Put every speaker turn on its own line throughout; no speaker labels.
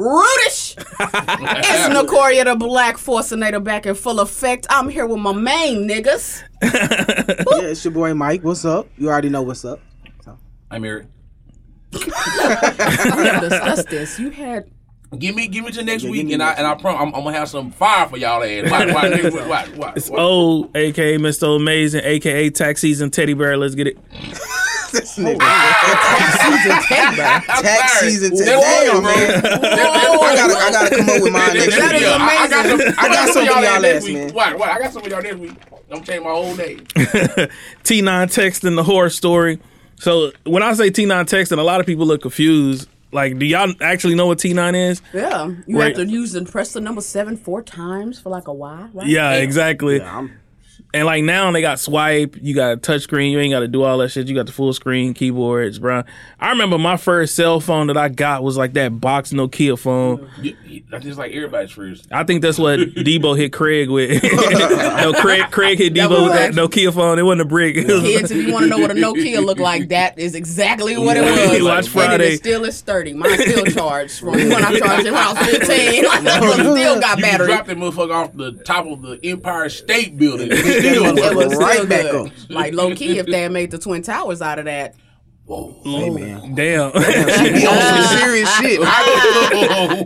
Rudish. it's Nicoria the Black Forcinator back in full effect. I'm here with my main niggas.
Yeah, it's your boy Mike. What's up? You already know what's up.
I'm Eric.
We have discussed this. You had
Give me, give me to next
Yeah,
week, and I and I promise I'm, I'm gonna have some fire for y'all. Ass. Watch, watch, next week. watch, watch,
It's
watch.
O, aka Mr. Amazing, aka Tax Season Teddy Bear. Let's get it.
Oh, this nigga.
season ten, bro.
Tax season
That's
Damn,
funny,
man.
bro.
I gotta, I gotta come up with mine next
That
week.
is I, I got some. I got some of y'all
y'all
next
ass,
week.
man.
Watch, watch. I got some of y'all next week. Don't change my whole name.
T9 texting the horror story. So when I say T9 texting, a lot of people look confused. Like, do y'all actually know what T9 is?
Yeah, you
Right.
have to use and press the number seven four times for like a Y, right?
Yeah, exactly.
Yeah, I'm-
And like now they got swipe, you got a touch screen, you ain't got to do all that shit. You got the full screen keyboards, bro. I remember my first cell phone that I got was like that box Nokia phone.
You- you- That's just like everybody's first.
I think that's what Debo hit Craig with. no, Craig Craig hit Debo
was
with that
actually-
Nokia phone. It wasn't a brick.
Kids, if you want to know what a Nokia looked like, that is exactly what it
Yeah.
was.
Watch
And
Friday.
it still is sturdy. Mine still charged from when I charged it when I was 15. still got
You
battery.
dropped that motherfucker off the top of the Empire State Building. It
That
still
was
right
still
back
good.
up.
Like low key, if they had made the twin towers out of that,
Whoa.
Hey, man.
Mm, damn.
He on some serious shit.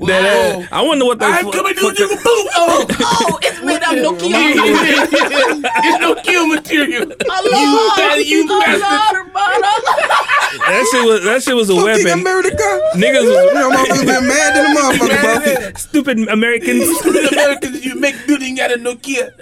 That- I wonder what they.
I'm coming to you. Boom. Oh,
oh, it's made of Nokia.
it's no kill material.
My
You
lord,
bad- you
my
bastard.
brother.
That shit was that shit was a
Think
weapon.
America?
Niggas
You
was
know, motherfuckers been mad than a motherfucker, bro.
stupid Americans.
Stupid Americans, you make building out of Nokia.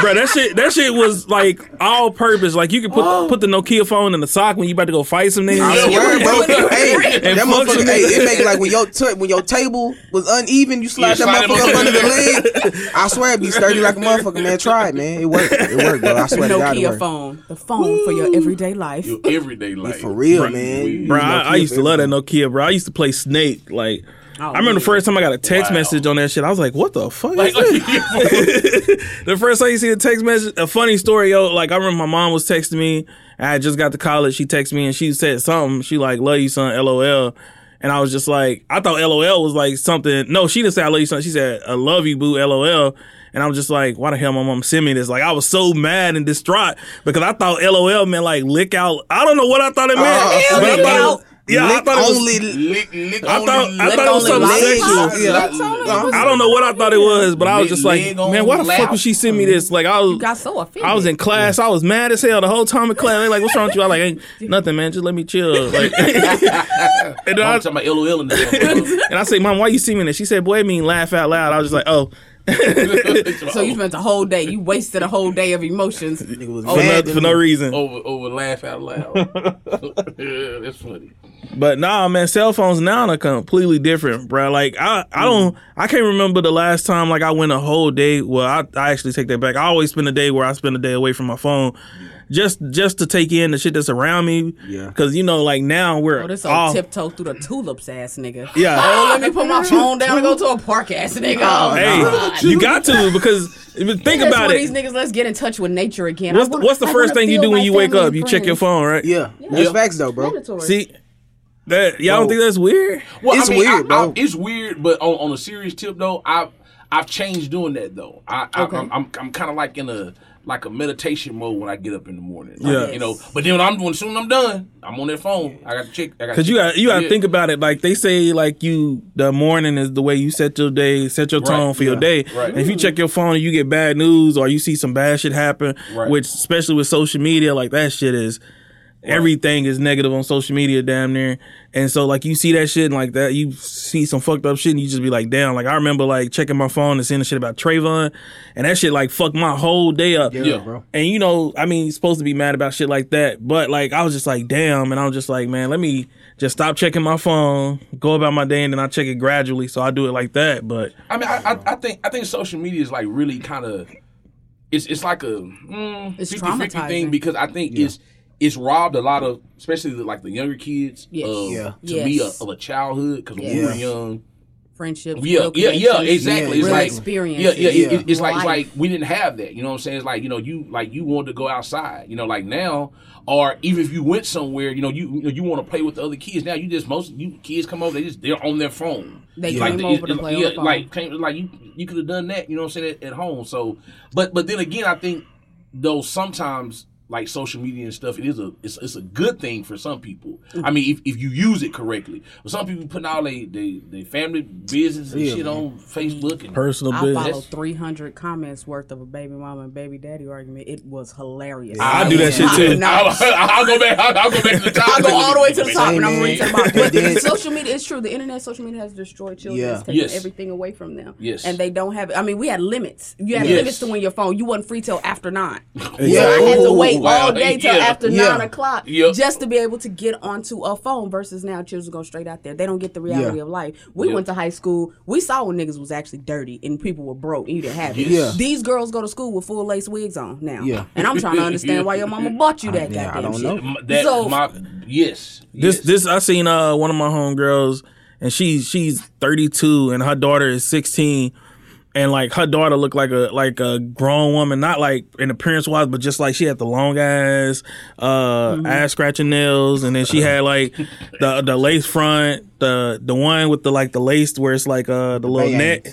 Bro, that shit that shit was like all purpose. Like you could put oh. put the Nokia phone in the sock when you about to go fight some niggas.
I swear, bro. Hey, that motherfucker. Hey, it make like when your t- when your table was uneven, you slide
You
that
slide it
motherfucker up
up.
under the leg. I swear, it be sturdy like a motherfucker, man. Try it, man. It worked. It worked, bro. I swear to God,
Nokia phone, the phone for your everyday life.
Your everyday life.
For real,
Right.
man.
Bro, I, I used to love that. Nokia, bro. I used to play Snake. Like,
Oh,
I remember the first time I got a text
Wow.
message on that shit. I was like, "What the fuck?"
Like,
is the first time you see a text message, a funny story, yo. Like, I remember my mom was texting me. I had just got to college. She texted me and she said something. She like, "Love you, son." LOL. And I was just like, I thought LOL was like something. No, she didn't say I love you, son. She said, "I love you, boo." LOL. And I was just like, why the hell my mom sent me this? Like, I was so mad and distraught because I thought LOL meant like lick out. I don't know what I thought it meant.
Uh,
but I
lick
thought it was-
out.
yeah, I
Lick
thought it was,
only.
lick, lick
I
only
thought I thought it was
only
something
legs.
sexual.
Yeah.
I don't know what I thought it was, but I was just like, man, why the fuck
lap.
would she send me this? Like I was,
got so offended.
I was in class, I was mad as hell the whole time in class. They like, what's wrong with you? I like, ain't nothing, man. Just let me chill. Like, and, I,
I'm talking about LOL in this motherfucker.
and I say, mom, why you send me this? She said, boy, it mean laugh out loud. I was just like, oh,
So you spent a whole day. You wasted a whole day of emotions.
For, no, for no reason.
over over laugh out loud. yeah, that's funny.
But nah, man, cell phones now are completely different, bro. Like I, I don't, mm. I can't remember the last time like I went a whole day. Well, I, I actually take that back. I always spend a day where I spend a day away from my phone, just just to take in the shit that's around me.
Yeah.
Because you know, like now we're
Oh, this
all
tiptoe through the tulips ass nigga.
yeah.
Oh, let me put my phone down and go to a park ass nigga. Oh,
Hey,
God.
you got to because if you think
That's
about it.
these niggas. Let's get in touch with nature again.
What's the,
wanna-
what's the
I
first thing you do when you wake
family
up? You check your phone, right?
Yeah, that's facts though, bro.
Mandatory.
See, that y'all don't think that's weird?
Well,
It's
I mean,
weird,
I-
bro.
I- it's weird, but on, on a serious tip though, I I've changed doing that though. I, I
Okay.
I'm I'm, I'm kind of like in a like a meditation mode when I get up in the morning. Like,
Yeah.
you know. But then when I'm when soon as I'm done, I'm on that phone. I got to check. I got
Cause you got you got to
Yeah.
think about it. Like they say, like you the morning is the way you set your day, set your
Right,
tone for your day.
right.
And if you check your phone and you get bad news or you see some bad shit happen,
Right.
which especially with social media, like that shit is everything is negative on social media, damn near. And so like you see that shit and like that, you see some fucked up shit and you just be like, damn. Like I remember like checking my phone and seeing the shit about Trayvon, and that shit like fucked my whole day up.
Yeah.
bro.
And you know, I mean, you're supposed to be mad about shit like that, but like I was just like, damn, and I was just like, man, let me just stop checking my phone, go about my day, and then I check it gradually. So I do it like that. But
I mean, I, I, I think I think social media is like really kind of it's it's like a mm,
It's
50-50
traumatizing.
thing because I think it's it's robbed a lot of especially the, like the younger kids
Yes.
of
Yeah.
to me uh,
Yes.
of, of a childhood because when we were young
friendships.
Yeah, yeah, yeah, exactly.
Yeah,
it's
real
like
experience.
Yeah, yeah. It,
Yeah.
it- it's like it's like we didn't have that. You know what I'm saying? It's like you know you like you wanted to go outside. You know, like now, or even if you went somewhere, you know you you, know, you want to play with the other kids. Now you just most you kids come over, they just they're on their phone.
They
like
came
the-
over to
it-
play on
yeah,
the phone.
like came, like you you could have done that. You know what I'm saying at, at home. So, but but then again, I think though sometimes like social media and stuff, it is a it's, it's a good thing for some people. Mm-hmm. I mean, if, if you use it correctly. But some people putting all they they, they family business and
Yeah,
shit
man.
on Facebook and
Personal
I
business.
followed 300 comments worth of a baby mama and baby daddy argument. It was hilarious.
I do that shit too.
I'll, I'll go back. I'll, I'll go back to the top.
I'll go all the way to the top
Hey,
and I'm
man.
reading to the. But social media, it's true. The internet, social media has destroyed children.
Yeah.
It's taken
Yes.
everything away from them.
Yes.
And they don't have, I mean, we had limits. You had
Yes.
limits to when your phone, you wasn't free till after nine.
Yeah.
I had to
Ooh,
wait
wow.
all day till
Yeah.
after
Yeah.
nine o'clock
Yep.
just to be able to get onto a phone. Versus now, children go straight out there. They don't get the reality
Yeah.
of life. We
Yep.
went to high school. We saw when niggas was actually dirty and people were broke and you didn't have it.
Yeah.
These girls go to school with full lace wigs on now.
Yeah.
And I'm trying to understand why your mama bought you that
Yeah, I
goddamn
don't
shit.
know.
That
So-
my yes.
This
yes.
this I seen uh one of my homegirls and she's she's 32 and her daughter is 16 and like her daughter looked like a like a grown woman not like in appearance wise but just like she had the long ass uh ass scratching nails and then she had like the the lace front the the one with the like the lace where it's like uh the little net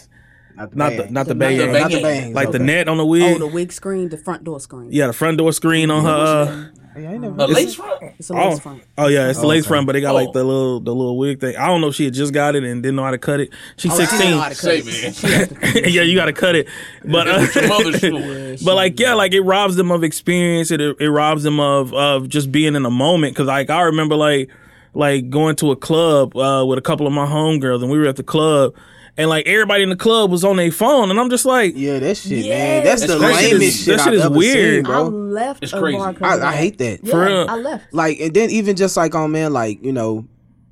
Bangs.
not the
bangs.
not the
The
bang
bangs.
Not the bangs.
like the net on the wig.
Oh, the wig screen, the front door screen.
yeah the front door screen on her
I ain't never-
a lace front.
It's a lace
Oh,
front.
oh yeah, it's the lace
okay.
front, but they got
Oh.
like the little the little wig thing. I don't know if she had just got it and didn't know how to cut it. She's
Oh, she know how to
sixteen.
cut it.
yeah, you got to cut it. But uh,
Your mother's sure.
but like yeah, like it robs them of experience. It it robs them of of just being in a moment. Cause like I remember like like going to a club uh, with a couple of my homegirls, and we were at the club. And like everybody in the club was on their phone, and I'm just like,
Yeah, that shit,
Yeah.
man. That's the
That shit is-
lamest shit
that shit
I've
is
ever
weird.
seen,
I left
It's
a
crazy.
bar 'cause
I, I hate that.
Yeah,
For real.
I left.
Like, and then even just like on man, like you know,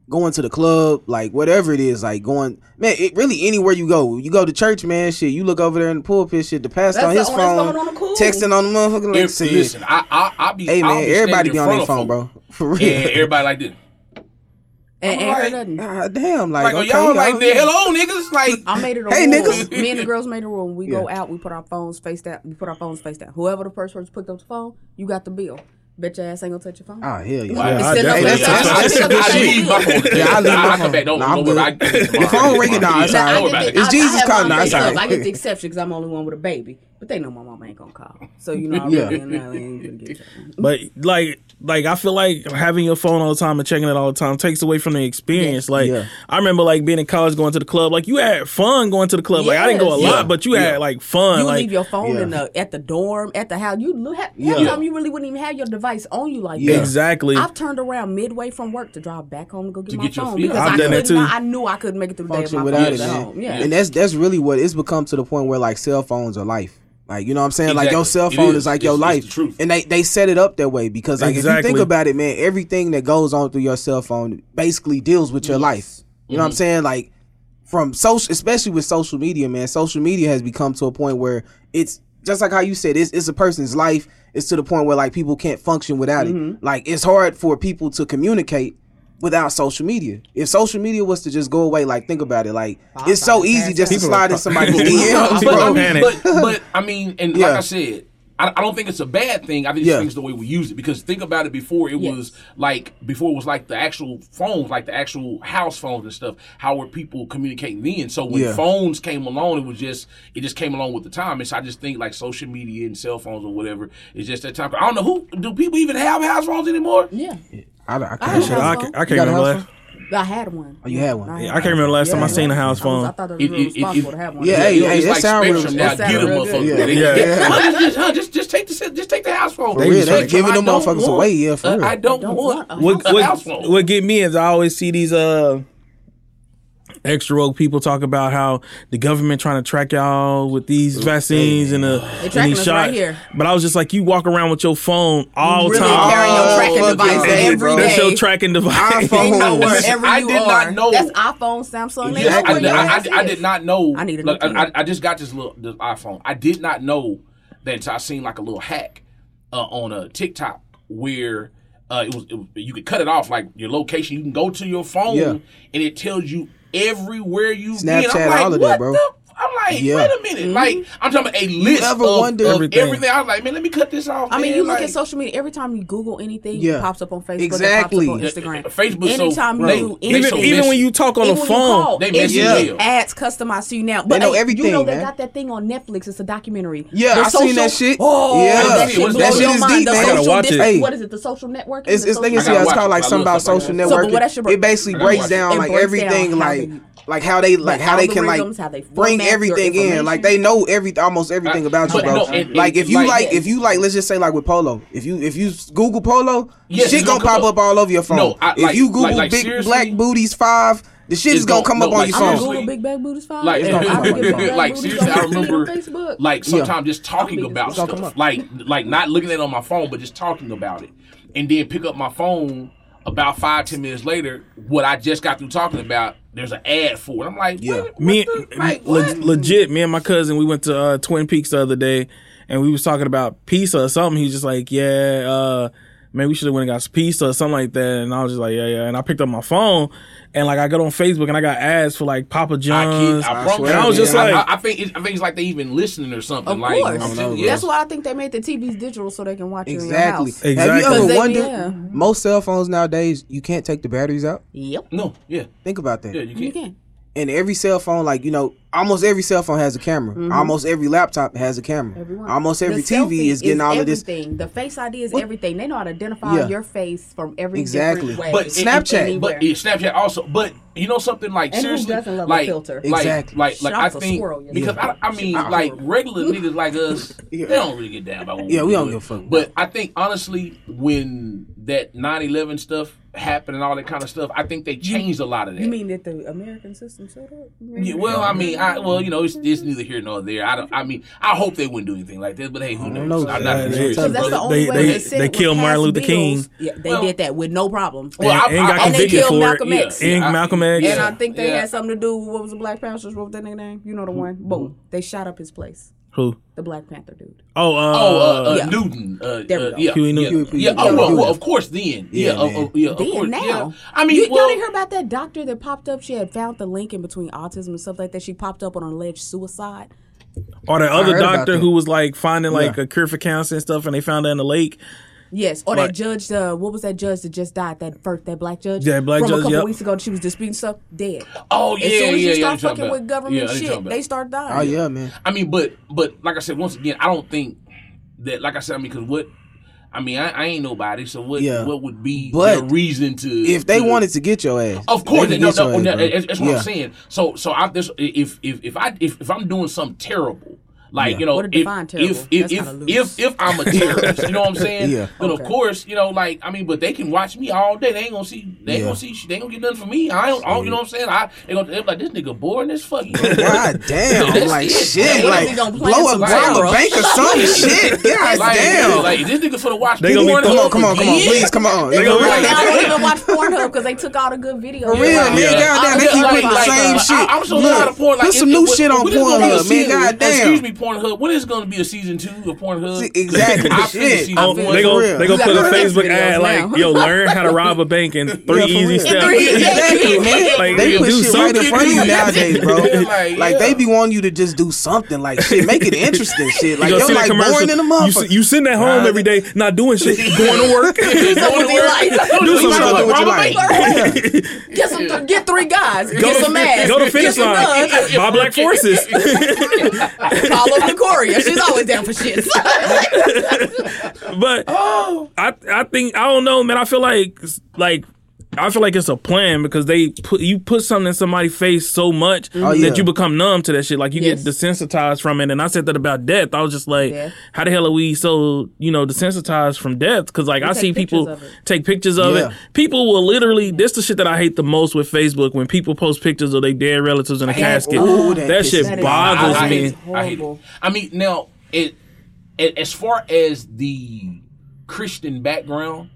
going to the club, like whatever it is, like going, man, it really anywhere you go, you go to church, man, shit, you look over there in the pulpit, shit, the pastor
That's
on his
the-
phone,
phone on the cool.
texting on the motherfucker, like,
If-
shit.
listen, I I I be.
hey
I'll
man,
be
everybody be on their
front of
phone, bro, for
And
real.
everybody like this.
And, and
Right.
her nothing.
God damn, like,
Like, oh,
okay,
y'all like
y'all-
the hello niggas like.
I made it a
Hey,
rule.
niggas.
Me and the girls made a rule. When we go out, we put our phones face down. We put our phones face down. Whoever the first person picked up the phone, you got the bill. Bet your ass ain't gonna touch your phone.
Oh hell yeah.
Wow.
Yeah, I
Instead of-
definitely-
Hey, that's-
I-
that's-
I-
that's
I-
good
I-
shit.
Leave my phone.
Yeah, I leave my
I'll
phone.
back. Don't,
Nah, I'm
worry.
good.
I get
The phone ringing, nah, it's alright.
I
Don't worry
get
about it.
It's Jesus
I
calling, nah, it's alright.
I get the exception because I'm the only one with a baby. But they know my mama ain't gonna call. So you know I
Yeah.
really ain't, I ain't gonna get you.
But like, like I feel like having your phone all the time and checking it all the time takes away from the experience. Like
Yeah.
I remember like being in college, going to the club. Like you had fun going to the club. Like I didn't go a
Yes.
lot, but you
Yeah.
had like fun.
You
like
leave your phone
Yeah.
in the at the dorm, at the house. You lo- ha-
Yeah.
time you really wouldn't even have your device on you like
Yeah.
that.
exactly.
I've turned around midway from work to drive back home to go get
To
my
get
phone because
I've
I
done that
couldn't.
too.
I knew I couldn't make it through the day
function
my
without it,
was at
man.
home. Yeah.
And that's that's really what it's become to the point where like cell phones are life. Like you know what I'm saying? Like your cell phone
is.
is. like
It's-
your
it's
life.
the truth.
And they they set it up that way because like if you think about it, man, everything that goes on through your cell phone basically deals with your life. You know what I'm mm-hmm. saying? Like from social especially with social media, man, social media has become to a point where it's just like how you said, it's it's a person's life. It's to the point where like people can't function without it. Mm-hmm. Like it's hard for people to communicate without social media. If social media was to just go away, like think about it, like it's so easy just to slide in somebody's
But,
DMs, bro.
mean, but, but I mean, and
Yeah.
like I said, I, I don't think it's a bad thing. I think
Yeah.
it's the way we use it because think about it. Before it
Yes.
was like before it was like the actual phones, like the actual house phones and stuff. How were people communicating then? So when
Yeah.
phones came along, it was just it just came along with the time. And so I just think like social media and cell phones or whatever is just that time. I don't know who do people even have house phones anymore.
yeah.
I, I
I
can't
had
Shit,
a
I, can't. I can't
You
remember. Last,
I had one.
Oh, you had one?
I
I can't remember the last time I seen a house
I, was, I
phone.
thought it was
It-
real
it- it-
responsible to have one.
Yeah, hey,
You
hey,
it's
that
like
sound real
Spectrum now.
That sound
Get them
real
motherfuckers.
good.
Yeah.
they-
Yeah.
Huh, just, just, just take the just take the house phone.
For real, they
like,
giving them motherfuckers away, yeah, for real.
I don't,
Don't
want,
want a
What,
house
what,
phone.
what get me is I always see these uh extra woke people talk about how the government trying to track y'all with these vaccines and, uh, and these shots.
right here.
But I was just like, you walk around with your phone all the
really
time.
carrying your
Oh,
tracking
fuck
device
yeah,
every
bro.
day.
That's your tracking device.
iPhone.
They know
Listen,
wherever
I
you
did
are.
not know-
That's iPhone, Samsung. They
Yeah, I,
where
I, I, I did not know.
I need a
look, I. I just got this little this iPhone. I did not know that until I seen like a little hack uh, on a TikTok where uh, it was, it was you could cut it off like your location. You can go to your phone
Yeah.
and it tells you everywhere you
Snapchat,
been. I'm like,
all of
what
that, bro.
the? I'm like,
Yeah.
wait a minute. Like, mm-hmm. I'm talking about a list
ever
of, of
Everything.
everything. I was like, man, let me cut this off.
I mean,
man.
you look
like,
at social media every time you Google anything,
Yeah.
it pops up on Facebook,
Exactly.
it pops up on Instagram.
Facebook so-
anytime you
Right.
do
They so
Even even when you talk on the
Even when you
phone,
call,
They
it
mess
you
gives ads customized to you now. But
They know
hey,
everything,
You know they
man.
got that thing on Netflix. It's a documentary.
Yeah,
The
I seen that shit.
Oh,
Yeah.
that shit,
What's that? That
shit is deep, man. I
gotta watch it.
What is it? The social network?
It's, it's,
The
they can see it's
watch
called like
I
something about social
that.
So, but
networking.
what that shit-
it basically breaks down like everything, like
they-
like how they like
the
how they can like
how they
bring everything in. Like they know every almost everything
I-
about you, bro.
no, and-
like
and
if you
like-
like if you like, let's just say like with Polo, if you if you Google Polo,
Yes,
shit gonna
gonna
pop up all over your phone.
No, I-
if
like-
you Google
like- like,
big
seriously,
black booties five, the shit
it's
is gonna
gonna-
come
no,
up on
like,
your
I'm
phone.
gonna. Google big bag booties file.
like,
It's gonna pop up. Big bag
like seriously, I remember like sometimes just talking about
It's gonna come
stuff, like like not looking at it on my phone, but just talking about it, and then pick up my phone about five ten minutes later. What I just got through talking about, there's an ad for it. I'm like,
Yeah.
what,
me
what the- like,
le- legit me and my cousin we went to uh, twin peaks the other day and we was talking about pizza or something he's just like yeah uh man we should have went and got some pizza or something like that and i was just like yeah yeah and i picked up my phone and like i got on facebook and i got ads for like papa
I, kid,
john's
I, promise
swear,
and i was just
man.
like
I, I think it, I think it's like they even listening or something.
Of
like,
course.
Know,
telling
That's why I think they made the TVs digital so they can watch it in your
Exactly. Have you ever wondered?
yeah.
Most cell phones nowadays, you can't take the batteries out.
Yep.
No, yeah,
Think about that.
yeah, you
You
can.
Can.
and every cell phone, like you know, almost every cell phone has a camera. Almost every laptop has a camera.
Mm-hmm. Everyone.
Almost every
The
TV is getting all of this.
everything. The Face ID is everything. They know how to identify
Yeah.
your face from every
Exactly.
different way.
But
Snapchat.
Anywhere.
But yeah, Snapchat also. But you know something like
And who
seriously,
doesn't love a
like,
filter?
Like,
Exactly.
like, like I
Shout out to
think
Squirrel, yeah.
because I, I mean, like regular niggas like us,
Yeah.
they don't really get down by what
Yeah, we
we
don't
do.
give a fuck.
But I think honestly, when that 9-11 stuff happened and all that kind of stuff, I think they changed a lot of that.
You mean that the American system set up?
Yeah, well, I mean, I well, you know, it's, it's neither here nor there. I don't. I mean, I hope they wouldn't do anything like that. But hey, who knows?
know.
I'm not
Yeah,
even
they-
that's the only
They-
way
they-
the Senate
they killed Martin Luther
bills.
King.
Yeah, they
Well-
did that with no problem.
Well,
and,
I-
and
I-
got
and
they
convicted
killed
for
Malcolm
it
X.
and
Yeah.
malcolm x
and I think they
Yeah.
had something to do with what was the Black Panthers? What was that nigga name? You know the one. Boom. They shot up his place.
Who
The Black Panther dude.
oh uh,
Oh, uh, uh,
Yeah.
Newton. Uh,
There we
uh,
go.
yeah,
Huey
yeah,
Newton.
Huey-
yeah. Oh, well, well, of course, then. Yeah,
Yeah,
uh,
man.
uh, yeah, of
Then
course.
now.
Yeah. I mean,
you,
well,
y'all didn't hear about that doctor that popped up? She had found the link in between autism and stuff like that. She popped up on an alleged suicide.
or the other doctor who was like finding like
Yeah.
a cure for cancer and stuff and they found that in the lake
Yes, or
Right.
that judge. Uh, what was that judge that just died? That first, that black judge.
Yeah, black
from
judge,
a couple
yep.
weeks ago. She was disputing stuff. Dead.
Oh yeah,
as soon as
yeah,
you
yeah.
start
I know what you're
fucking with government
Yeah, I know what you're
shit, they start dying.
Oh yeah, man.
I mean, but but like I said, once again, I don't think that. Like I said, I mean, because what. I mean, I, I ain't nobody, so what?
Yeah.
What would be
But
the reason to?
If they
to-
wanted to get your ass,
Of course,
they
no,
get
no,
your
no,
ass, bro.
that's, that's what
Yeah.
I'm saying. So, so I this if if if I if, if I'm doing something terrible, like
Yeah.
you know,
What a
if if if if, if if I'm a terrorist, you know what I'm saying?
Yeah.
Then
Okay.
of course, you know, like I mean, but they can watch me all day. They ain't gonna see. They ain't
Yeah.
gonna see. They ain't gonna get nothing from me. I don't. I don't you know what I'm saying? I they gonna they be like this nigga boring as fuck. You know?
God damn,
That's
like
it.
shit,
What if
like
he gonna
blow
some
up, rob a
flowers?
bank or some shit. God
like,
damn.
like this nigga for the watch.
They gonna be
Pornhub
Come on, come on, come on, please, come on.
They gonna be
Right
like-
now, I don't even watch Pornhub because they took all the good videos.
For real, man.
Yeah.
Goddamn, they keep putting the same shit.
I, I'm so
Look,
tired of porn. Like,
put some new shit on
when is it gonna
Pornhub, man.
season-
Goddamn.
Excuse me, Pornhub. When is going to be a season two of Pornhub?
See, exactly.
I
Shit.
season
I
Oh,
one.
they
for
go they go
You
put
gotta
a Facebook
videos
ad like, "Yo, learn how to rob a bank in three
Yeah,
easy steps."
three-
Exactly, man.
Like,
they put
do
shit right in front of you nowadays, bro.
Like,
Like
yeah.
they be wanting you to just do something, like shit, make it interesting, shit. Like
You
you're like boring in the
you,
motherfucker.
sit- you sitting at home every day, not doing shit, going to work.
Do something with your life.
Do
something
something with your life.
Get some, get three guys.
Go
get
to-
some ass.
Go to finish line. Buy black forces.
Call up Nicoria. She's always down for shit.
But oh. I I think I don't know, man. I feel like like I feel like it's a plan because they put you put something in somebody's face so much
Oh, yeah.
that you become numb to that shit. Like you
Yes.
get desensitized from it. And I said that about death. I was just like,
Death.
how the hell are we so you know desensitized from death? Because like I see people
pictures of it.
take pictures of
Yeah.
it. People will literally. This is the shit that I hate the most with Facebook when people post pictures of their dead relatives in a casket.
Ooh, that
that shit
That is-
bothers
I, I
me.
hate. I hate I mean, now it, it as far as the Christian background,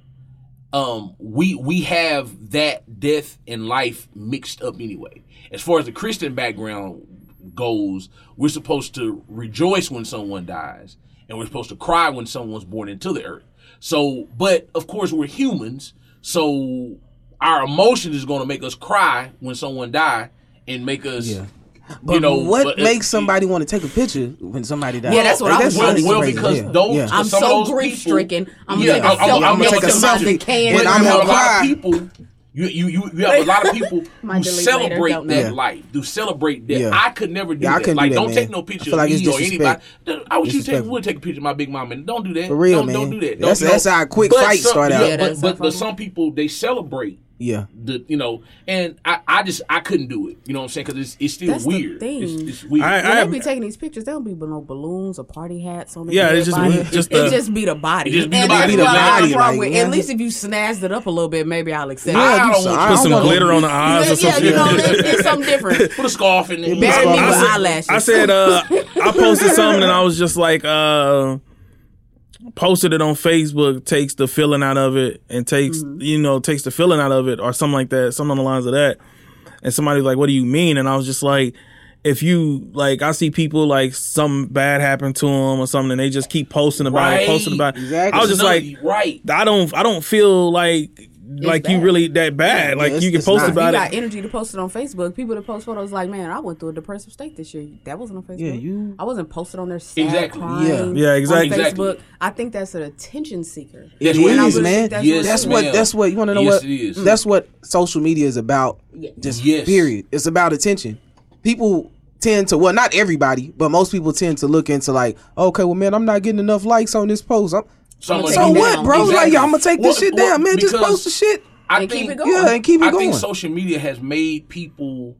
um, we we have that death and life mixed up anyway. As far as the Christian background goes, we're supposed to rejoice when someone dies, and we're supposed to cry when someone's born into the earth. So, but of course we're humans, so our emotion is going to make us cry when someone die and make us.
Yeah. But
you know
what
but it-
makes somebody want to take a picture when somebody dies?
Yeah, that's what I was
well,
really
well,
crazy.
because
Yeah.
those
Yeah.
I'm so grief
people-
stricken. I'm
Yeah,
gonna take a
I'm- I'm-
selfie
I'm gonna
with
take a
somebody
selfie.
that can.
But
And I'm
have
gonna
a lot
cry.
of people. You, you, you, you have a lot of people who
delete later,
celebrate that
know.
life, who celebrate that.
Yeah.
I could never do
Yeah,
that.
couldn't do
like,
that,
don't
man.
take no
I
picture
feel
of
like it's
me or anybody. I wish you take would take a picture of my big mom and don't do that.
For real,
don't,
man.
Don't do that.
That's-
Don't, you
that's how a quick
But
fight
some-
start out.
Yeah,
Yeah,
but, but, but some people they celebrate
Yeah.
the you know, and I, I just I couldn't do it. You know what I'm saying? Because it's, it's still
That's the
weird.
thing.
It's, it's weird.
I-
When
I-
they be taking these pictures, they don't be with no balloons or party hats on the
Yeah, it's just
body.
be- just
it
the-
just be the body.
It just be the body.
that's what
Be the
I
body,
problem
like,
with.
yeah.
At least if you snatched it up a little bit, maybe I'll accept
Yeah,
I
it.
do
don't
some-
want
I
Put
don't
some
wanna-
glitter on the eyes or some
yeah, you know, it's, it's something different.
Put a scarf in there.
Bury me with eyelashes.
I said, uh, I posted something and I was just like, uh, posted it on Facebook, takes the feeling out of it and takes, mm-hmm. you know, takes the feeling out of it or something like that, something on the lines of that. And somebody's like, what do you mean? And I was just like, if you like, I see people like something bad happened to them or something, and they just keep posting about it, posting about it.
Exactly.
I was just
No,
like,
right.
I don't, I don't feel like like you really that bad. like
it's-
you can post
not.
If you
about
got energy to post it on Facebook. People that post photos like, man, I went through a depressive state this year. That wasn't on Facebook.
Yeah, you-
I wasn't posted on their sad
Exactly.
crying.
Yeah. Yeah, exactly.
On Facebook.
Exactly.
I think that's an attention seeker.
It
That's what it
is,
is.
man.
That's
Yes,
That's what. That's what you want to know.
Yes,
what
it is.
That's what social media is about.
Yeah.
Just
Yes.
period. It's about attention. People tend to well, not everybody, but most people tend to look into like, okay, well, man, I'm not getting enough likes on this post. I'm,
Someone-
so what,
down.
bro? Like,
Exactly.
yo, I'm gonna take this
Well,
shit
well,
down, man. Just post the shit.
I
And keep it going.
Yeah, and keep it
I
going.
I think social media has made people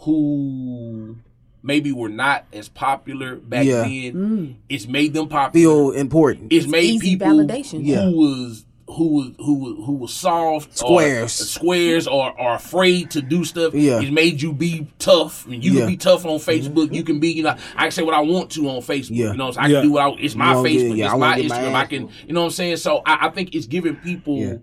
who maybe were not as popular back
Yeah.
then. Mm. It's made them popular.
Feel important.
it's made
easy
people
validation.
Yeah.
who was who was who who was soft
Squares.
or, squares or are afraid to do stuff.
Yeah.
It made you be tough. I mean, you
Yeah.
can be tough on mm-hmm. Facebook. You can be, you know, I can say what I want to on Facebook.
Yeah.
You know, so I
Yeah.
can do what I, it's my
won't
Facebook,
yeah, I
it's
won't
my
get my
Instagram. I can, you know what I'm saying? So I, I think it's giving people
Yeah.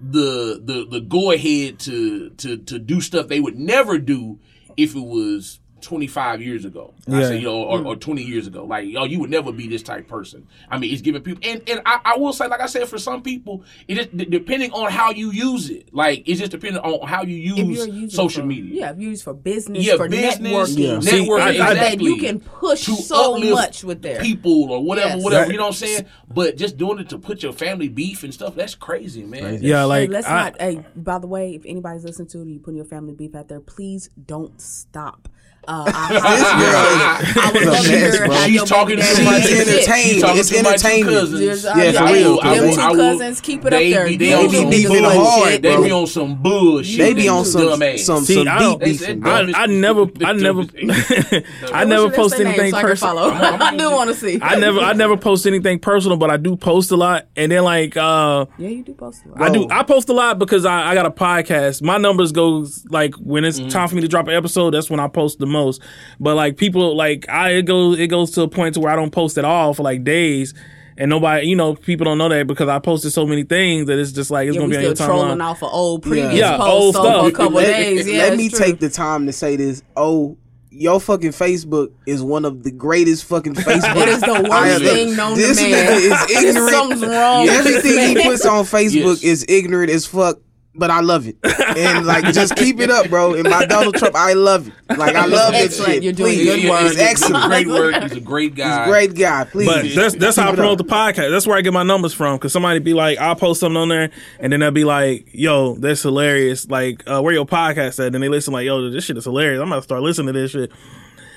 the the the go ahead to to to do stuff they would never do if it was 25 years ago. I
Yeah.
say, you know, or, mm. or 20 years ago. Like, yo, you would never be this type of person. I mean, it's giving people, and, and I, I will say, like I said, for some people, it is d- depending on how you use it. Like, it's just depending on how you use
using
social
for,
media.
Yeah, if you use for business,
Yeah,
for
business,
networking.
Yeah.
See,
networking,
I- I-
That
exactly.
you can push so much with there.
people or whatever,
Yes.
whatever.
That-
you know what I'm saying? But just doing it to put your family beef and stuff, that's crazy, man.
Crazy.
Yeah,
Hey,
like
let's
I,
not. Hey, by the way, if anybody's listening to it, you putting your family beef out there, please don't stop. Uh, I, I, I would
This girl is a
hear
mess,
how
bro.
She's
baby
talking
daddy
too
She's
much.
entertained.
She talking
It's
to my two
entertainment.
cousins.
There's, uh,
Yeah,
yeah,
for real,
Them
they-
two
I
cousins, keep it
they
up there.
Be, they,
You
on
don't
some,
need to
beefing
do
hard,
shit.
they be on some bullshit.
They be on some
dumbass.
some
See,
some
I
deep
They said
beefing, bro.
I, I never, I never, I never post anything
so I can
personal.
I do want to see.
I never, I never post anything personal, but I do post a lot. And then like, uh,
Yeah, you do post a lot.
I do. I post a lot because I, I got a podcast. My numbers goes like when it's time for me to drop an episode. That's when I post the most. But like people, like I it goes it goes to a point to where I don't post at all for like days, and nobody, you know, people don't know that because I posted so many things that it's just like it's
Yeah,
gonna
we
be on
still
your
trolling
timeline.
off of old previous
Yeah,
posts
old
over a
stuff.
couple
let,
days. Yeah,
let me
true.
take the time to say this. Oh, your fucking Facebook is one of the greatest fucking Facebook.
It is the worst thing known
this
to man.
nigga is ignorant.
Something's wrong.
Everything he puts on Facebook
Yes.
is ignorant as fuck. But I love it, and like just keep it up, bro. And my Donald Trump, I love it. Like I love that
Excellent.
shit.
You're doing
Please.
good work.
It's excellent.
He's a great work. He's a great guy.
Great guy. Please.
But that's that's how I promote the podcast. That's where I get my numbers from. Cause somebody be like, I'll post something on there, and then they'll be like, "Yo, that's hilarious." Like, uh, where your podcast at? And they listen like, "Yo, this shit is hilarious." I'm gonna start listening to this shit.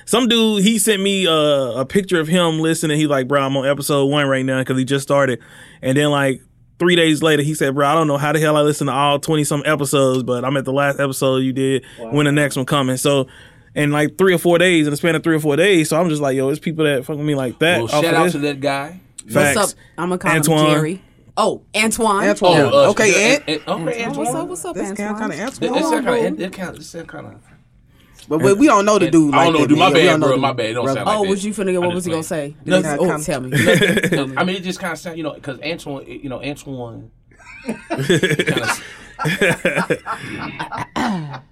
Some dude he sent me uh, a picture of him listening. He's like, "Bro, I'm on episode one right now because he just started." And then like three days later, he said, "Bro, I don't know how the hell I listen to all twenty some episodes, but I'm at the last episode you did. When the next one coming?" So. In like three or four days, in the span of three or four days, so I'm just like, yo, it's people that fuck with me like that.
Well, shout
of
out
this.
to that guy.
Facts.
What's up? I'm gonna call
Antoine.
him Jerry. Oh, Antoine.
Antoine.
Oh, uh,
okay, Ant.
and, and, okay,
Antoine, What's up? What's up,
That's
Antoine?
kind of
That,
Antoine.
that kind of. That kind. That sound kind of.
But, but we don't know the dude
I don't know,
that.
dude. My bad, bro. My bad. It don't
bro.
sound like
Oh,
that.
was you finna get? What was he gonna say?
Nothing.
Oh,
Come-
tell me. Tell me.
I mean, it just kind of sound, you know, because Antoine, you know, Antoine.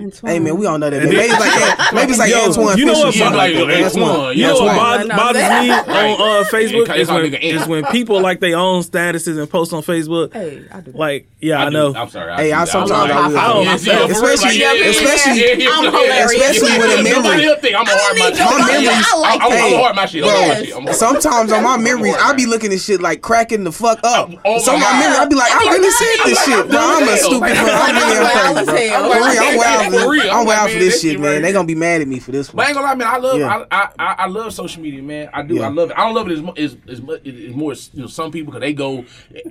Antoine.
Hey man, we all know that. Maybe it's like yeah, maybe it's like
Yo,
Antoine.
You know what?
Fisher. Like,
Antoine.
Antoine.
You know what bothers me on uh, Facebook is when, is when people like their own statuses and post on Facebook.
Hey, I do.
Like, yeah, I,
I
know.
I'm sorry.
I
hey,
I sometimes I,
I
will.
I don't myself,
especially
yeah, yeah,
especially
yeah, yeah, yeah,
I'm
especially with a memory.
I'm hard my
memories.
I'm hard my shit.
Sometimes on my memories, I be looking at shit like cracking the fuck up. So
my
memory, I be like, I really said this shit. I'm a stupid. I'm really
I'm wild.
I'm,
for real.
I'm,
I'm
for this shit, man. They gonna be mad at me for this one.
But I ain't gonna lie, man. I love,
yeah.
I, I, I, love social media, man. I do.
Yeah.
I love it. I don't love it as much as, as, much, as more as you know, some people because they go,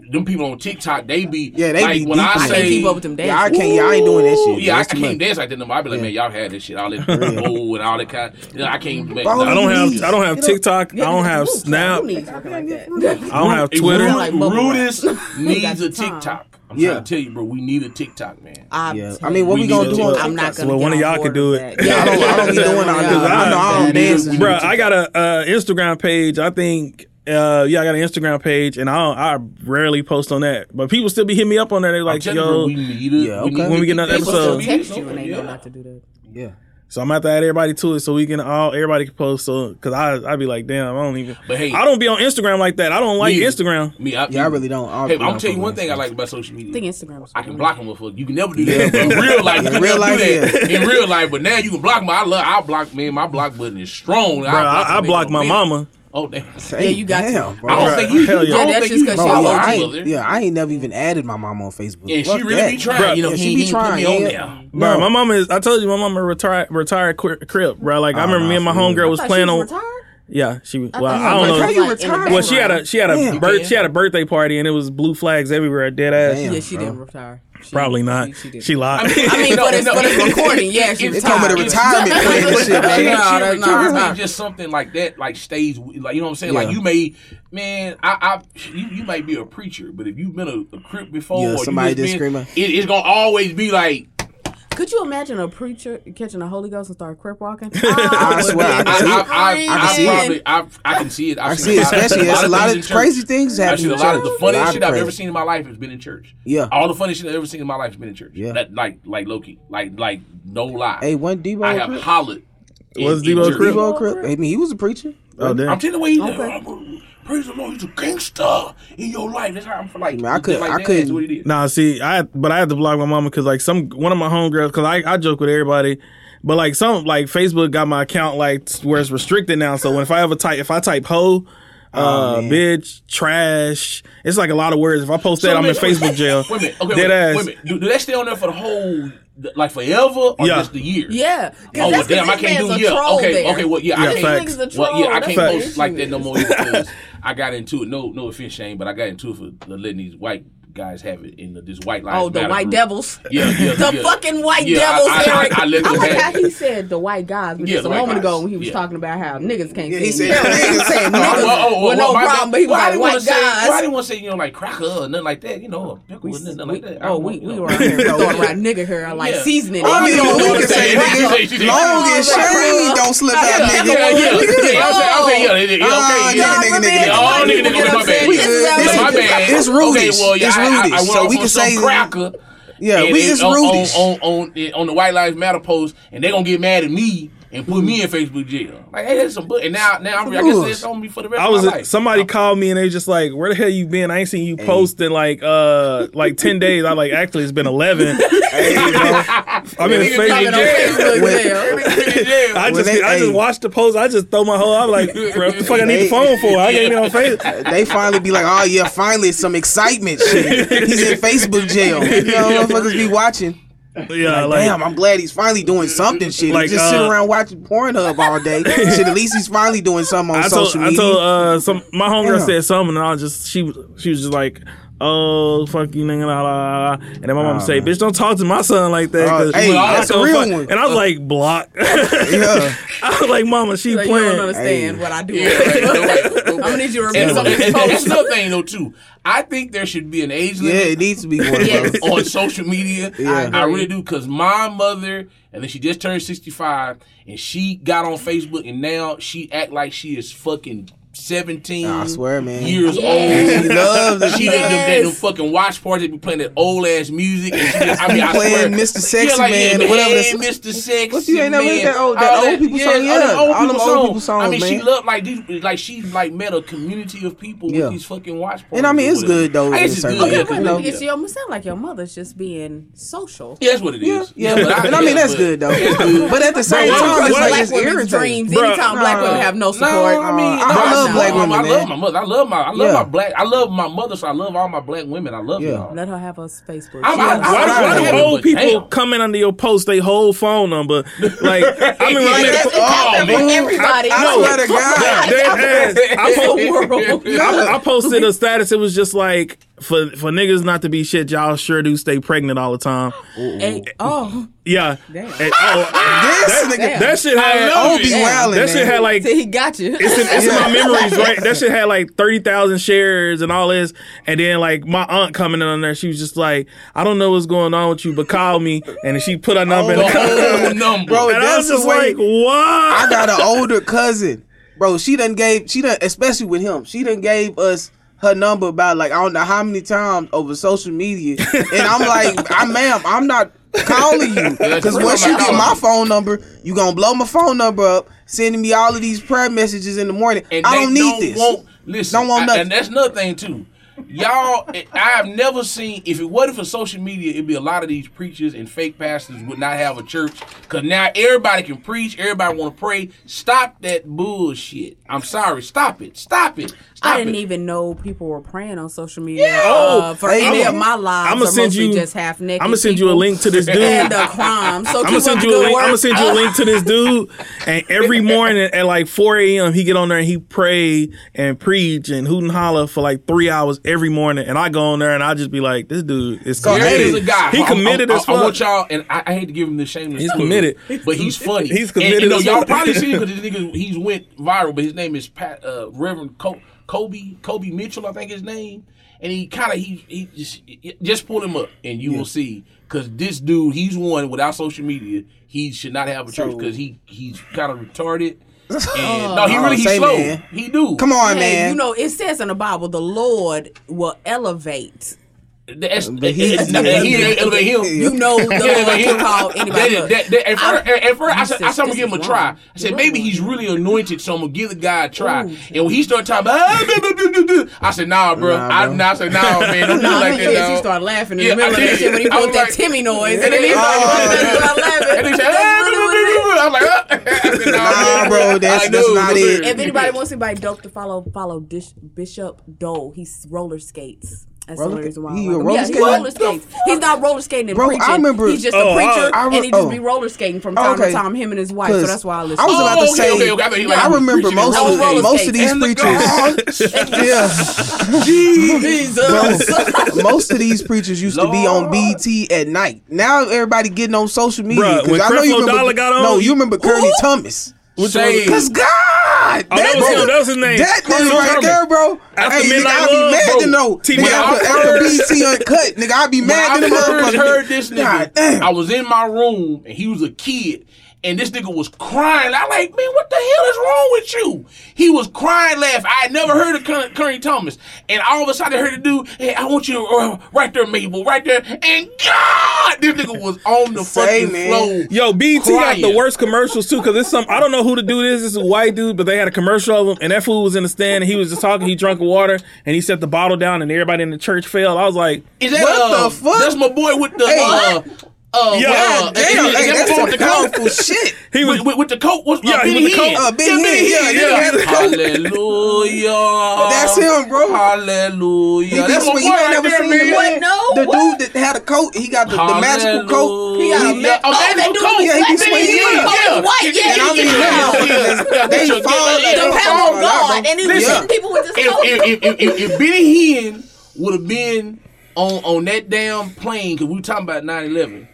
them people on TikTok, they be
yeah, they
like,
be
when
deep,
I
say,
I can't keep up with them dance.
Yeah, I can't. Yeah, I ain't doing that shit.
Yeah, I can't dance like that no. I be like, man, y'all had this shit, all that oh and all that kind. I can't.
I don't have. I don't have TikTok. I don't have Snap. I don't have Twitter.
Rudis needs a TikTok. I'm
yeah.
trying to tell you, bro, we need a TikTok man.
I,
yeah. I mean, what
we,
we gonna do? TikTok?
I'm not gonna.
Well, one of y'all can do it.
Yeah, I don't. I don't be doing all. I know I don't
bro. I got a uh, Instagram page. I think. Uh, yeah, I got an Instagram page, and I I rarely post on that, but people still be hitting me up on there. They like, yo,
we need it.
Yeah, okay.
when we get another episode,
text you when they know not to do that.
Yeah.
So I'm about to add everybody to it so we can all everybody can post. So because I I be like, damn, I don't even.
But hey,
I don't be on Instagram like that. I don't like
me,
Instagram.
Me, I,
yeah, I really don't. I
hey, I'm
gonna
tell you one thing I like about social media.
I think Instagram.
I can block them before You can never do that in real life.
in real life, yeah.
in real life. But now you can block my. I love. I block man. My block button is strong.
Bro, I block, I, I block my mama.
Oh damn!
Say, yeah, you got.
Damn,
to.
Bro.
I don't think you.
Yeah,
that's just
because
she's
follow
yeah. Yeah, I ain't never even added my mom on Facebook.
Yeah, she really
that.
be trying. Bro, you know,
yeah,
he,
she be trying.
on there.
Bro,
no.
my mom is. I told you, my mom a retired retired crib, bro. Like I
oh,
remember me and my homegirl was playing
was
on.
Retired?
Yeah, she. Well, I,
I
don't know.
You retired?
Well, she had a she had a she had a birthday party and it was blue flags everywhere. Dead ass.
yeah, she didn't retire. She,
Probably not.
She, she,
she lied.
I mean, I mean
no,
but, it's,
no,
but it's recording. Yeah, she
it's
time
to
retirement plan and shit, man.
No,
just something like that, like stays, like you know what I'm saying.
Yeah.
Like you may, man, I, I you, you might be a preacher, but if you've been a, a crip before,
yeah, somebody just
been,
screaming,
it, it's gonna always be like
could you imagine a preacher catching a Holy Ghost and start crip walking?
Oh, I,
I
swear,
I, I,
I, can see
probably, it. I, I can see it. I've
I see it. Especially, it's a lot of, crazy things happening.
A lot of the funniest shit I've ever seen in my life has been in church.
Yeah,
all the funniest shit I've ever seen in my life has been in church.
Yeah,
that, like like Loki, like like no lie.
Hey, one Debo,
I have hollered.
Was Debo Crip?
I mean, he was a preacher.
Oh damn!
I'm telling you the way he
okay
praise the Lord, he's a gangster in your life. That's how I'm like.
Man, I could,
like
I
could. What it is.
Nah, see, I but I had to block my mama because like some one of my homegirls because I I joke with everybody. But like some like Facebook got my account like where it's restricted now. So when if I ever type if I type hoe, oh, uh,
oh,
bitch, trash. It's like a lot of words. If I post
so that,
I'm in Facebook jail.
Wait a minute. Okay,
Dead
wait,
ass.
Wait a minute. Do, do they stay on there for the whole like forever or
yeah.
just the year?
Yeah.
Oh well, damn, I can't do
year.
Okay,
there.
okay, well, yeah,
yeah
I can't. Well, yeah, I
that's
can't post like that no more. I got into it. No, no offense, Shane, but I got into it for letting these white guys have it in the, this white line.
Oh, the white
group.
devils.
Yeah, yeah
the
yeah.
fucking white
yeah,
devils.
I, I,
Eric.
I, I, I
like how he said the white guys, but just a moment
guys.
ago when he was talking about how niggas can't.
Yeah, he said.
Oh,
no problem, but he was like white guys.
Why didn't want to say you know like cracker or nothing like that? You know, pickle nothing like that.
Oh, we we around throwing around nigga hair like seasoning.
Oh, you can say. Long and shiny don't slip out, nigga.
Yeah, yeah. I'm saying yeah, okay,
yeah, nigga, nigga, nigga.
Oh, nigga, nigga, my bad. My bad.
It's
Rudy's.
Okay,
well, yeah, I,
so we can say
cracker.
Yeah, we
just
rooted
on, on, on, on the White Lives Matter post, and they're gonna get mad at me and put me in Facebook jail. Like, hey, that's some bull. And now, now I'm, I guess it's on me for the rest
I was, of
my life.
Somebody called me and they just like, "Where the hell you been? I ain't seen you hey. post in like, uh, like ten days." I like, actually, it's been eleven.
hey,
I'm
in
Facebook jail.
When,
I just,
they,
I just watched the post. I just throw my whole. I'm like, bro, what the fuck? I need the phone for? I ain't on Facebook.
They finally be like, "Oh yeah, finally some excitement shit." He's in Facebook jail. You know, motherfuckers be watching.
Yeah,
like,
like,
damn, I'm glad he's finally doing something. Shit,
like,
he just
uh, sit
around watching Pornhub all day. shit, at least he's finally doing something on
I told,
social media.
I told uh, some my homegirl
damn.
said something, and I was just she she was just like, oh fuck you, nigga, la, la, la. and then my mom
uh,
say, bitch, don't talk to my son like that.
Uh, hey,
well,
that's a real
fuck.
one.
And I was uh, like, block.
yeah.
I was like, mama, she
so playing. You don't understand
hey.
what I do.
Yeah, right. no,
I'm gonna need you to
remember
something.
Another thing though, too. I think there should be an age limit.
Yeah, it needs to be one
on social media.
Yeah.
I, I really do because my mother, and then she just turned sixty five, and she got on Facebook, and now she act like she is fucking seventeen.
I swear, man.
Years
She
old.
loves it.
She did them, that, them fucking watch parties. They be playing that old ass music. And she just, I mean, I
Playing
swear,
Mr. Sexy
yeah, like,
Man,
yeah,
whatever
hey,
that's-
Mr. Sexy
What, you ain't never heard that old- that
All
old people song?
all them
Yeah, all them
people
old people songs,
I mean, she
man.
loved like these, like she like met a community of people
Yeah.
with these fucking watch parties.
And I mean, it's good, though,
I guess it's
certain
good.
way.
Yeah,
Okay,
'cause
know.
it's your sound like your mother's just being social.
Yeah, that's what it is.
Yeah,
but
but, and I mean that's good though. But at the same time, it's like it's irritating.
dreams. Anytime black women have no support.
I mean,
I love black women,
I love my mother. I love my. I love
Yeah.
my black. I love my mother. So I love all my black women. I love
Yeah.
y'all.
Let her have us Facebook.
I'm-
She
I-
has-
I-
Why, do- why do
Damn.
old people
Damn.
comment under your post they whole phone number? Like I remember, I
Like,
mean,
that's-
Oh,
happening
man.
with everybody.
I
No.
swear to God.
dead ass. I, po-
the world.
I, I posted a status. It was just like for for niggas not to be shit. Y'all sure do stay pregnant all the time.
Hey, oh,
Yeah.
Damn.
And, oh,
This nigga,
that shit had
love
Obi
it.
Wildin',
that shit had like
see, he got you.
it's in, it's in my memories, right? That shit had like thirty thousand shares and all this, and then like my aunt coming in on there, she was just like, "I don't know what's going on with you, but call me." And then she put her number in
The
oh, the
whole number.
Bro,
and I was
that's
just like, "What?"
I got an older cousin, bro. She done gave she done especially with him. She done gave us her number about like I don't know how many times over social media, and I'm like, I ma'am, I'm not calling you because once you get my phone number, you gonna blow my phone number up, sending me all of these prayer messages in the morning.
And
I don't need this.
Want, listen,
Don't want
I-
nothing.
and that's another thing too. Y'all, I have never seen. If it wasn't for social media, it'd be a lot of these preachers and fake pastors would not have a church. Cause now everybody can preach. Everybody want to pray. Stop that bullshit. I'm sorry. Stop it. Stop it. Stop
I didn't
it.
even know people were praying on social media
Yeah.
uh, for
Hey,
any
I'm-
of my lives.
I'ma send you-
just half naked.
I'm gonna send you a link to this dude.
and the crime. So
I'm gonna send you a link. I'm gonna send you a link to this dude. And every morning at like 4 a.m., he get on there and he pray and preach and hoot and holler for like three hours every morning. And I go on there and I just be like, this dude is
So,
There is a guy.
He
I-
committed
I,
as
I, I want y'all, and I, I hate to give him the shameless.
He's
plug,
committed.
but he's funny.
He's
And,
committed
you know,
as
y'all probably seen him because this nigga he's went viral. But his name is Pat uh, Reverend Co- Kobe Kobe Mitchell, I think his name. And he kind of he he just just pull him up, and you will see because this dude he's one without social media. He should not have a church
So-
because he he's kind of retarded. And, oh, no, he
Oh,
really he's slow.
man.
He do.
Come on,
Hey,
man.
you know, it says in the Bible, the Lord will elevate.
That's,
But he-
it's not- he ain't elevate him.
You know, the
Yeah,
Lord
but he-
can call anybody.
That, that, that, at first,
I-
at first I said,
said
I said I'm gonna give him a
is
try. I said
You
maybe
really
he's really anointed, so I'm gonna give the guy a try.
Ooh,
and when he started talking about, ah, blah, blah, blah, blah, blah, I said, Nah, bro.
Nah,
I, nah, I said, Nah, man, don't do
Nah,
it like
he,
that. dog."
he started laughing in
Yeah,
the middle
I
of that shit when he
I
put that
like-
Timmy noise. And then he started laughing.
And he said, ah. I'm like, ah. Said, nah,
Nah, bro, that's- that's not it.
If anybody wants anybody dope to follow, follow Dish, Bishop Dole. He's roller skates. That's the
Roller-
only reason why.
He
like
a roller
yeah, he
skater?
roller skates. He's not roller skating and
Bro, I
preaching.
remember-
He's just
Oh,
a preacher,
I- I re-
and he just
oh.
be roller skating from
Oh,
time
okay.
to time. Him and his wife. So that's why I listen.
I was about
Oh,
to
okay,
say,
okay, okay. I thought like
I remember most of
roller
most of these
And the
preachers. yeah,
Jesus.
most of these preachers used to be on BET at night. Now everybody getting on social media.
Bruh,
'cause
when
I know you remember.
Dollar got on,
no, you
you-
remember Kearney Thomas.
Say-
Cause God,
Oh, that was
nigga-
him. That was his name.
That nigga right
Thomas.
there, bro.
After
hey, nigga, I be
Love,
mad
bro.
to know.
T.B.
Nigga,
I heard-
BET uncut, nigga, I be mad
I
to the
first
motherfucker.
heard this
God
nigga,
damn.
I was in my room and he was a kid. And this nigga was crying. I like, man, what the hell is wrong with you? He was crying, laughing. I had never heard of Cur- Curry Thomas. And all of a sudden I heard the dude, hey, I want you to, uh, right there, Mabel, right there. And God, this nigga was on the
Say,
fucking
man.
floor.
Yo, BET got the worst commercials too, because it's some I don't know who the dude is. It's a white dude, but they had a commercial of him, and that fool was in the stand, and he was just talking. He drunk water, and he set the bottle down, and everybody in the church fell. I was like,
Is that,
What
uh,
the fuck?
That's my boy with the,
Hey,
uh, uh,
Yeah,
uh,
damn,
is- is
hey, that's
the boy
some
with
powerful shit.
he was
With, with, with the coat, what's
Yeah,
uh,
he
Benny
with the coat.
Hinn.
Uh, Benny
yeah, Benny
Hinn, yeah,
Hinn, yeah.
had the coat.
Hallelujah.
That's him, bro.
Hallelujah.
He
That's
just,
my
you ain't never
there,
seen
man.
the man,
No,
the
what?
dude that had a coat. He got the, the magical coat.
He got a
Hallelujah.
ma-
Oh,
oh,
magical
that dude
coat.
Yeah, he be
Benny
swinging.
Hinn,
Yeah.
yeah.
White, yeah,
And I mean,
yeah.
yeah,
They
they fall
get-
like
yeah,
The power of God, and he was
Yeah.
hitting people with this
If,
coat.
if, Benny Hinn would have been on, on that damn plane, because we were talking about 9 11,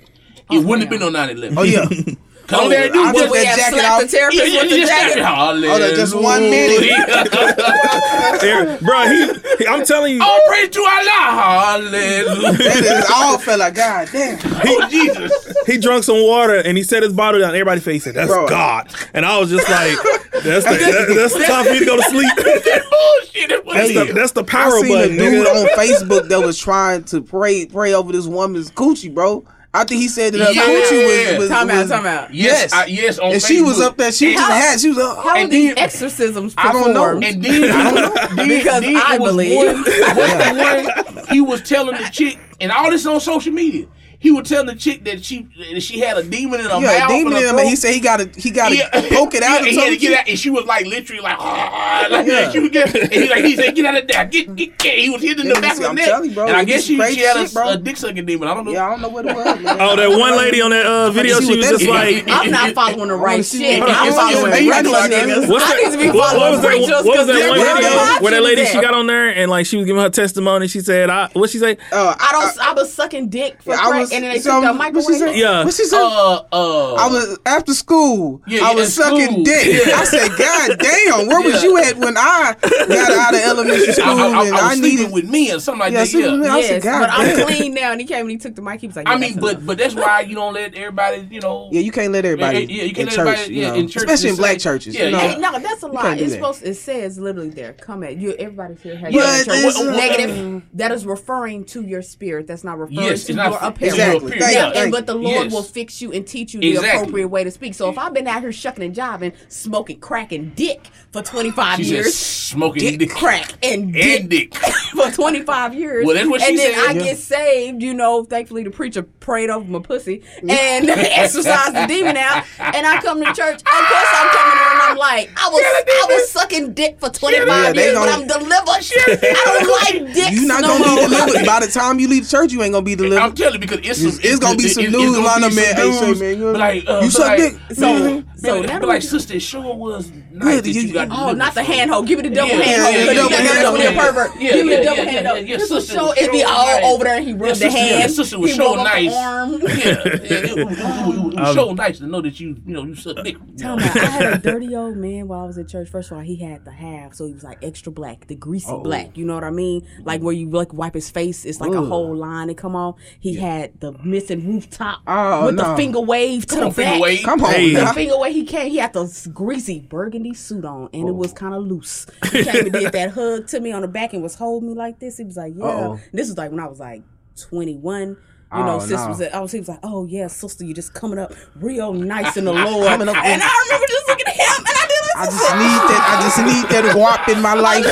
it oh, wouldn't have been on 9 11.
Oh yeah.
Come oh, all they had
I
was
took
we
that jacket off.
the therapist
Yeah,
with the
just
jacket.
Hallelujah.
Hold on, just one minute.
there, bro. He, he- I'm telling you,
Oh, praise to Allah. Hallelujah.
That is all fella. God damn.
oh, Jesus.
he drunk some water and he set his bottle down. Everybody face it. That's
Bro.
God. And I was just like, that's the, that- that's the time for me to go to sleep.
Oh, bullshit. That's what
That's the,
is.
that's the
I
power
seen
button.
a dude
nigga.
on Facebook that was trying to pray pray over this woman's coochie, bro. I think he said that her
Yeah.
coochie was, was
Time out,
was-
time out.
Yes,
Yes,
I, yes. On
and she was up there. She
And-
just had. She was up.
How are
And
these
then-
exorcisms
I don't know.
performed?
And then I don't know
Because
then
I believe.
one, what's the one he was telling the chick, and all this on social media. He would tell the chick that she that she had a demon in her
Yeah,
mouth.
demon in
her
him. and He said he got to he got to
Yeah.
poke it out.
Yeah,
or
he had to get out, and she was like literally like, like
Yeah.
she was getting, and he like he said, get out of there, get, get, get. He was hitting
Yeah,
the back
see,
of
I'm
the neck,
telling you, bro,
and I guess
gets
she, she had
shit, bro.
a, a dick sucking demon. I don't know.
Yeah, I don't know what it was. Man.
Oh, that one lady on that uh, video, she was just like,
I'm not following the right
see
shit. I'm following
it's-
regular
it's-
niggas.
What's
I
that,
need to be
what, what
following
was that?
preachers
What was
'cause
that
they're
one
Yeah,
video where that lady she got on there and like she was giving her testimony? She said, "I what she say?
Uh,
I don't. I, was sucking dick for
Yeah, I
crack,
was-
and then they
so,
took the
what she
microwave.
said?
Yeah.
What she said?
Uh, uh,
I was after school.
Yeah,
I was sucking
school.
dick.
Yeah.
I said, God damn, where was you at when I got out of elementary school
I, I, I,
and
I
I,
was sleeping
needed?
with me or something like
Yeah,
that.
sleeping with me.
Yeah.
I said, God
but I'm clean now. And he came and he took the mic. He was like,
I mean,
that's
but but that's why you don't let everybody, you know.
Yeah, you can't let everybody
Yeah, yeah, you can't let
church,
everybody- yeah, in church
especially in black churches.
yeah,
you know?
yeah.
Hey, no, that's a lie. It's supposed. It says literally there. Come at you. Everybody's here has church. negative. That is referring to your spirit. That's not referring
Yes,
to
it's not-
your appearance.
Exactly.
Thank
Thank
Yeah, and but the Lord
Yes.
will fix you and teach you the
Exactly.
appropriate way to speak. So if I've been out here shucking and jiving, smoking crack and dick for 25
She said
years,
smoking
dick,
dick
crack and dick,
and dick.
for 25 years.
Well, that's what she
and then
said.
I
Yeah.
get saved, you know, thankfully the preacher prayed over my pussy and exorcised the demon out. And I come to church. Of course, I'm coming in and I'm like, I was, I was sucking dick for 25
Yeah,
years, but I'm delivered. I don't like dicks
You're not
no
gonna
more.
be delivered. By the time you leave church, you ain't gonna be delivered.
I'm telling you because it's some,
It's- it's gonna be some
it's
news
gonna
line
be
up, man. Hey, man, you-
but like, uh,
you
but
suck
like,
dick.
So,
Mhm.
So
so
now
but like sister, it sure was nice
Good,
that
you-
you got
Oh, not the
from.
hand hold. Give me the double
Yeah,
hand
yeah,
hold.
yeah,
Because
yeah,
you
yeah, yeah, yeah, yeah.
pervert.
Yeah,
Give me the double
yeah,
hand
yeah,
hold.
yeah.
This was
Sister
so
was
it'd be all over there. He rubbed the
sister- yeah,
hand.
sister was
he
so
rubbed up the
nice.
arm.
Yeah, yeah, it, was- it was, it was um, so nice to know that you, you know, you suck dick.
Tell me, I had a dirty old man while I was in church. First of all, he had the half, so he was like extra black, the greasy black. You know what I mean? Like where you like wipe his face, it's like a whole line that come off. He had the missing rooftop
Oh,
with the finger wave to
Come
the
on,
back.
Come on,
The finger wave he came, he had the greasy burgundy suit on, and it was
Oh.
kind of loose. He came and did that hug to me on the back and was holding me like this. He was like, "Yeah."
Uh-oh.
This was like when I was like twenty one. You know,
Oh,
sis
no.
was. I was. Oh, he was like, "Oh yeah, sister, you just coming up real nice in the Lord."
Coming up
and I remember just looking at him, and I did this.
I just need that. I just need that wop in my life.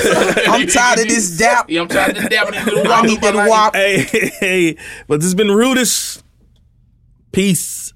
I'm tired of this dap.
Yeah, I'm tired of this dap. into the
I
wall.
need that wop.
Hey, hey, hey, but this has been Rudis. Peace.